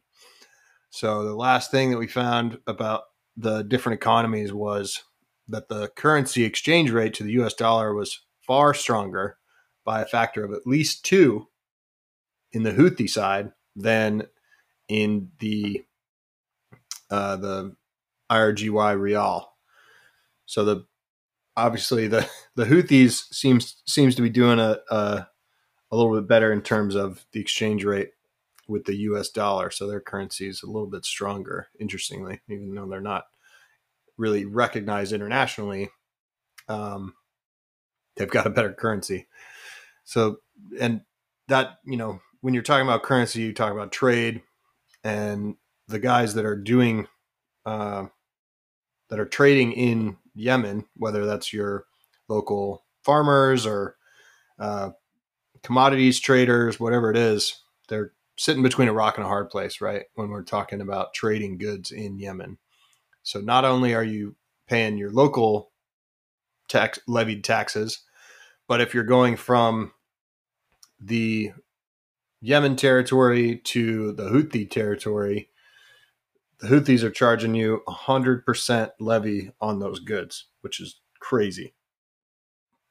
So the last thing that we found about the different economies was that the currency exchange rate to the U.S. dollar was far stronger by a factor of at least two in the Houthi side than in the uh, the IRGY rial. So the obviously the the Houthis seems seems to be doing a, a a little bit better in terms of the exchange rate with the U.S. dollar. So their currency is a little bit stronger. Interestingly, even though they're not really recognized internationally, um, they've got a better currency. So and that you know when you're talking about currency, you talk about trade, and the guys that are doing uh, that are trading in Yemen, whether that's your local farmers or uh, commodities traders, whatever it is, they're sitting between a rock and a hard place, right? When we're talking about trading goods in Yemen. So not only are you paying your local tax levied taxes, but if you're going from the Yemen territory to the Houthi territory, the Houthis are charging you 100% levy on those goods, which is crazy.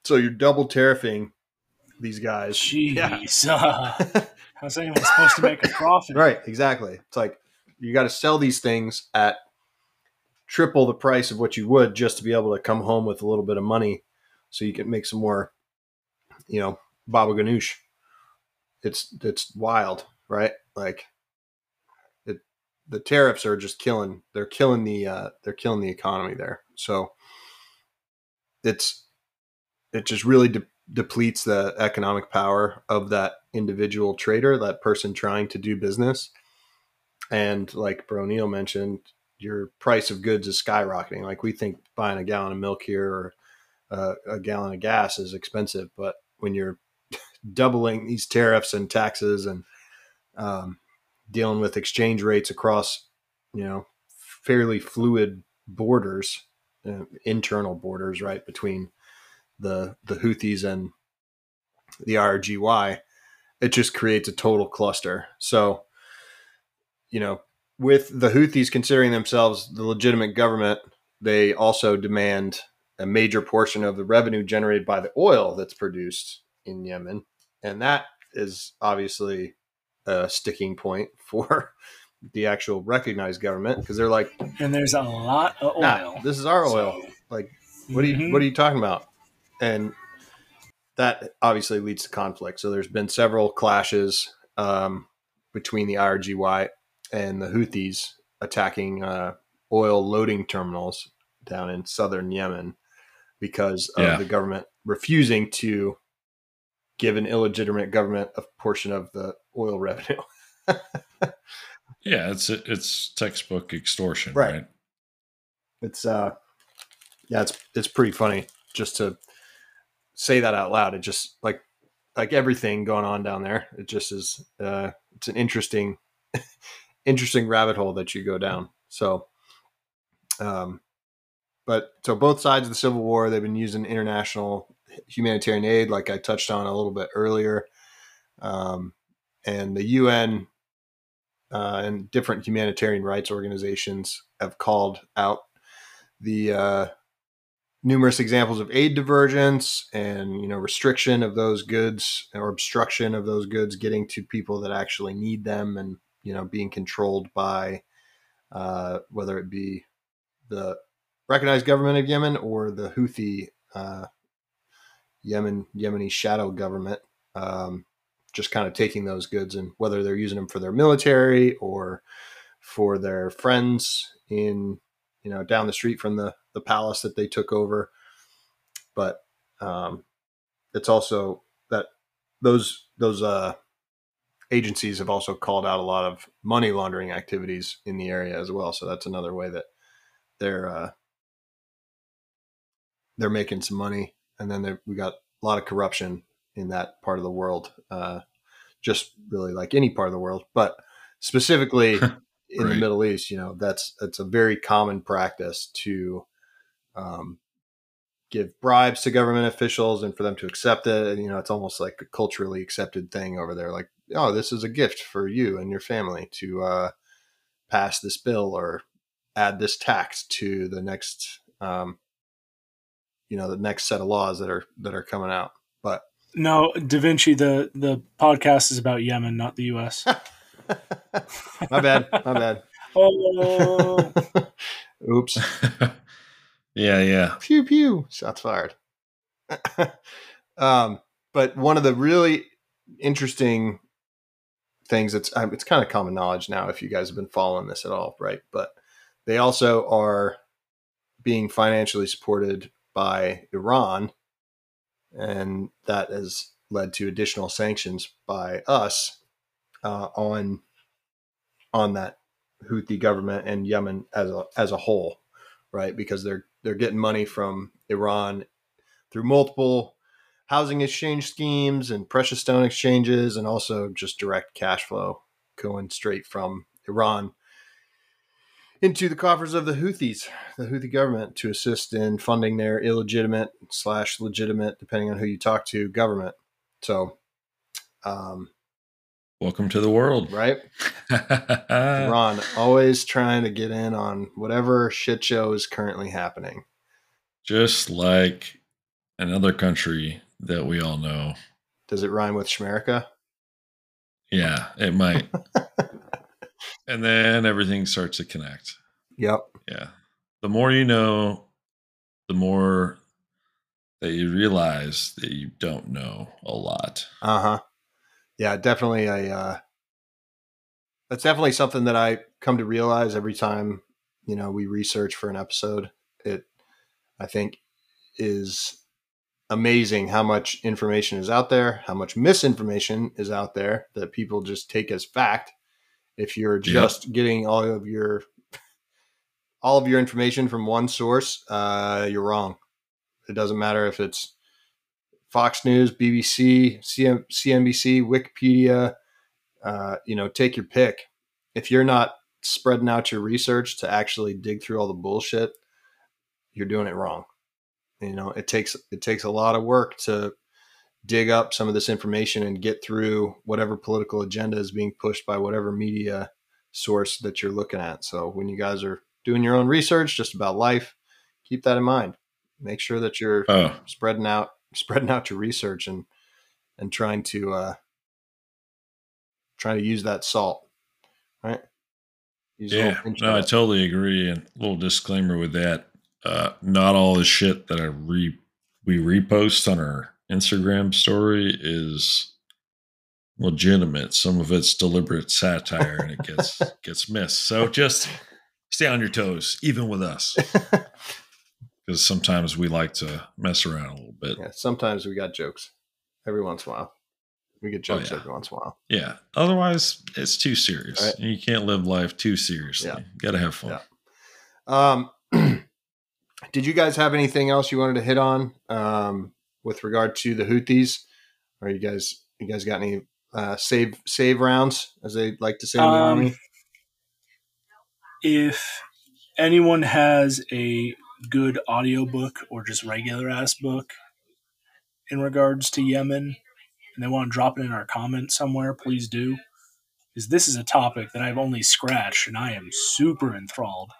So you're double tariffing these guys. Jeez. uh, how's anyone supposed to make a profit? Right, exactly. It's like you got to sell these things at triple the price of what you would just to be able to come home with a little bit of money so you can make some more, you know, baba ganoush. It's it's wild, right? Like it the tariffs are just killing they're killing the uh they're killing the economy there. So it's it just really de- depletes the economic power of that individual trader, that person trying to do business. And like Bro Neil mentioned, your price of goods is skyrocketing. Like we think buying a gallon of milk here or uh, a gallon of gas is expensive, but when you're doubling these tariffs and taxes and um, dealing with exchange rates across, you know, fairly fluid borders, uh, internal borders, right between the the Houthis and the IRGY, it just creates a total cluster. So, you know, with the Houthis considering themselves the legitimate government, they also demand a major portion of the revenue generated by the oil that's produced in Yemen. And that is obviously a sticking point for the actual recognized government because they're like, and there's a lot of oil. nah, this is our oil. So- Like, what are you Mhm. what are you talking about? And that obviously leads to conflict. So there's been several clashes um, between the IRGY and the Houthis attacking uh, oil loading terminals down in southern Yemen because of Yeah. the government refusing to give an illegitimate government a portion of the oil revenue. Yeah, it's it's textbook extortion, Right. right? It's uh yeah, it's it's pretty funny just to say that out loud. It just like like everything going on down there. It just is uh it's an interesting interesting rabbit hole that you go down. So um but so both sides of the Civil War, they've been using international humanitarian aid, like I touched on a little bit earlier. Um, and the UN uh, and different humanitarian rights organizations have called out the uh, numerous examples of aid divergence and you know restriction of those goods or obstruction of those goods getting to people that actually need them and you know being controlled by uh, whether it be the recognized government of Yemen or the Houthi uh, Yemen Yemeni shadow government um, just kind of taking those goods and whether they're using them for their military or for their friends in you know down the street from the the palace that they took over. But um, it's also that those those uh, agencies have also called out a lot of money laundering activities in the area as well. So that's another way that they're uh, they're making some money and then there- we got a lot of corruption in that part of the world uh, just really like any part of the world. But specifically in the middle east you know that's that's a very common practice to um, give bribes to government officials and for them to accept it. And you know it's almost like a culturally accepted thing over there like oh this is a gift for you and your family to uh, pass this bill or add this tax to the next um, you know the next set of laws that are that are coming out but No, Da Vinci. The the podcast is about Yemen, not the U.S. my bad my bad oh, oops yeah, yeah. pew pew shots fired um but one of the really interesting things that's it's kind of common knowledge now if you guys have been following this at all right but they also are being financially supported by iran and that has led to additional sanctions by us uh, on on that Houthi government and Yemen as a as a whole, right? Because they're they're getting money from Iran through multiple housing exchange schemes and precious stone exchanges, and also just direct cash flow going straight from Iran into the coffers of the Houthis, the Houthi government, to assist in funding their illegitimate slash legitimate, depending on who you talk to, government. So, um, Welcome to the world. right? Ron, always trying to get in on whatever shit show is currently happening. Just like another country that we all know. Does it rhyme with Schmerica? Yeah, it might. and then everything starts to connect. Yep. Yeah. The more you know, the more that you realize that you don't know a lot. Uh huh. Yeah, definitely. A uh, that's definitely something that I come to realize every time you know we research for an episode. It, I think, is amazing how much information is out there, how much misinformation is out there that people just take as fact. If you're just getting all of your all of your information from one source, uh, you're wrong. It doesn't matter if it's Fox News, BBC, CM, CNBC, Wikipedia. Uh, you know, take your pick. If you're not spreading out your research to actually dig through all the bullshit, you're doing it wrong. You know, it takes it takes a lot of work to dig up some of this information and get through whatever political agenda is being pushed by whatever media source that you're looking at. So when you guys are doing your own research just about life, keep that in mind. Make sure that you're Oh, spreading out spreading out your research and and trying to uh trying to use that salt. Right? Use yeah. No, I totally agree. And a little disclaimer with that: uh, not all the shit that I re we repost on our Instagram story is legitimate. Some of it's deliberate satire, and it gets gets missed. So just stay on your toes, even with us, because sometimes we like to mess around a little bit. yeah, sometimes we got jokes. Every once in a while. We get Oh, jokes yeah. every once in a while. Yeah. Otherwise, it's too serious. Right. You can't live life too seriously. Yeah. You got to have fun. Yeah. Um, did you guys have anything else you wanted to hit on um, with regard to the Houthis? Are you guys, you guys got any uh, save save rounds, as they like to say in the Um, army? if anyone has a good audiobook or just regular ass book in regards to Yemen and they want to drop it in our comments somewhere, please do. Because this is a topic that I've only scratched and I am super enthralled.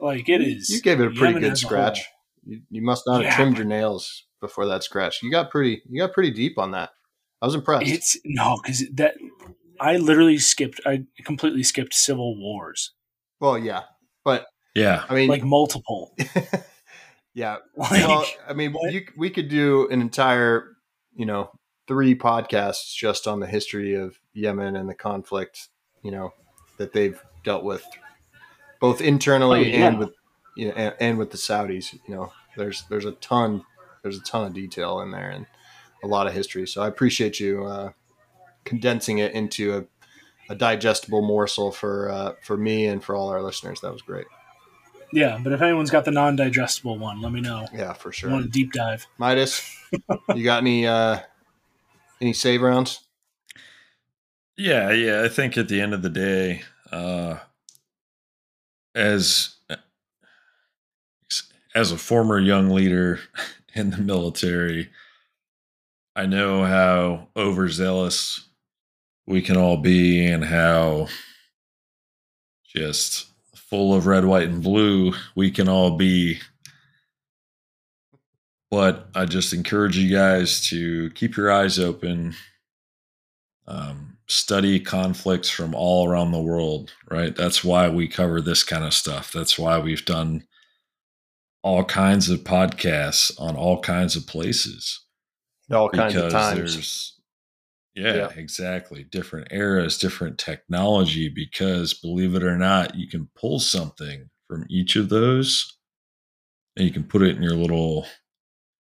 Like it is. You gave it a pretty Yemen good a scratch. whole. You, you must not have trimmed your nails before that scratch. You got pretty, you got pretty deep on that. I was impressed. It's no, because that I literally skipped. I completely skipped civil wars, well, yeah, but Yeah. I mean, like multiple. yeah. Like, well, I mean, you, we could do an entire, you know, three podcasts just on the history of Yemen and the conflict, you know, that they've dealt with, both internally Oh, yeah. and with, you know, and, and with the Saudis. You know, there's there's a ton there's a ton of detail in there and a lot of history. So I appreciate you uh, condensing it into a, a digestible morsel for uh, for me and for all our listeners. That was great. yeah, but if anyone's got the non-digestible one, let me know. Yeah, for I sure. want a deep dive. Midas, you got any uh any save rounds? Yeah, yeah. I think at the end of the day, uh, as as a former young leader in the military, I know how overzealous we can all be, and how just full of red, white, and blue we can all be. But I just encourage you guys to keep your eyes open, um, study conflicts from all around the world, right? That's why we cover this kind of stuff. That's why we've done all kinds of podcasts on all kinds of places All kinds of times. yeah, Yeah. exactly different eras different technology because believe it or not you can pull something from each of those and you can put it in your little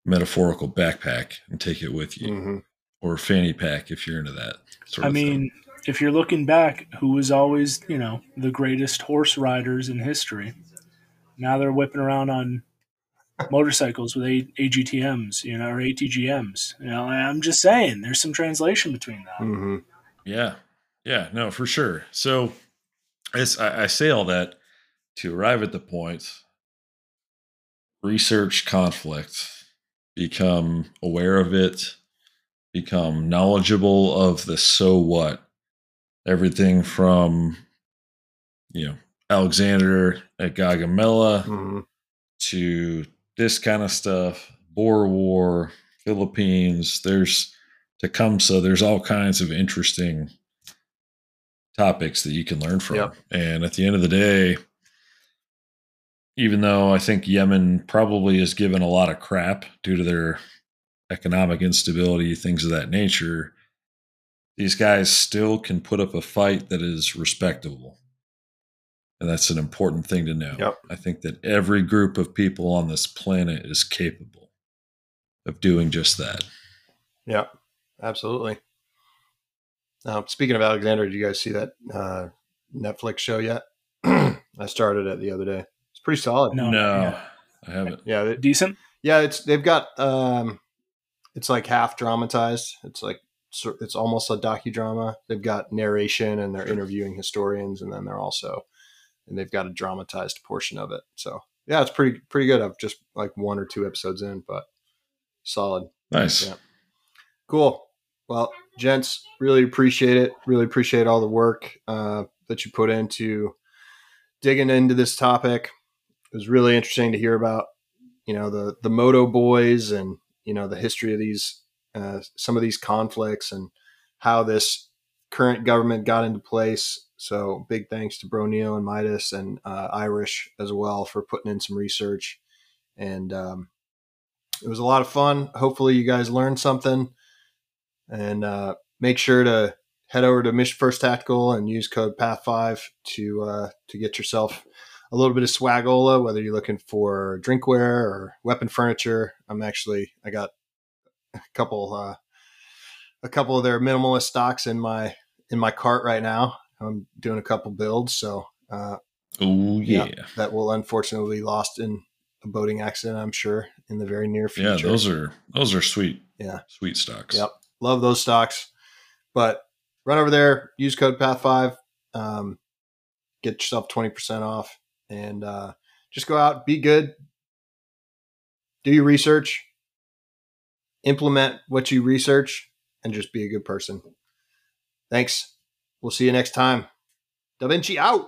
metaphorical backpack and take it with you hmm or fanny pack if you're into that sort I of thing. mean, if you're looking back, who was always, you know, the greatest horse riders in history? Now they're whipping around on motorcycles with A- AGTMs, you know, or ATGMs. You know, I'm just saying, there's some translation between that. hmm Yeah, yeah, no, for sure. So, it's, I, I say all that to arrive at the point: research conflict, become aware of it, become knowledgeable of the so what. Everything from, you know, Alexander at Gaugamela hmm to this kind of stuff, Boer War, Philippines. There's Tecumseh. There's all kinds of interesting topics that you can learn from. Yep. And at the end of the day, even though I think Yemen probably is given a lot of crap due to their economic instability, things of that nature, these guys still can put up a fight that is respectable. And that's an important thing to know. Yep. I think that every group of people on this planet is capable. of doing just that. Yeah, absolutely. Now, speaking of Alexander, did you guys see that uh, Netflix show yet? I started it the other day. It's pretty solid. No, No, yeah. I haven't. Yeah, it, decent. yeah. It's they've got um, it's like half dramatized. It's like it's almost a docudrama. They've got narration and they're interviewing historians, and then they're also and they've got a dramatized portion of it. So yeah, it's pretty pretty good. I've just like one or two episodes in, but solid. Nice. Yeah. Cool. Well, gents, really appreciate it. Really appreciate all the work uh, that you put into digging into this topic. It was really interesting to hear about, you know, the the Moto boys and you know the history of these uh, some of these conflicts and how this current government got into place. So big thanks to Bro Neo and Midas and uh, Irish as well for putting in some research. And um, it was a lot of fun. Hopefully, you guys learned something. And uh, make sure to head over to Mission First Tactical and use code Path5 to uh, to get yourself a little bit of swagola, whether you're looking for drinkware or weapon furniture. I'm actually I got a couple uh, a couple of their minimalist stocks in my in my cart right now. I'm doing a couple builds, so uh, Oh Yeah. yeah. that will unfortunately be lost in a boating accident. I'm sure in the very near future. Yeah, those are those are sweet. Yeah. Sweet stocks. Yep. Love those stocks. But run over there, use code PATH5, um, get yourself 20% off, and uh, just go out, be good, do your research, implement what you research, and just be a good person. Thanks. We'll see you next time. Da Vinci out.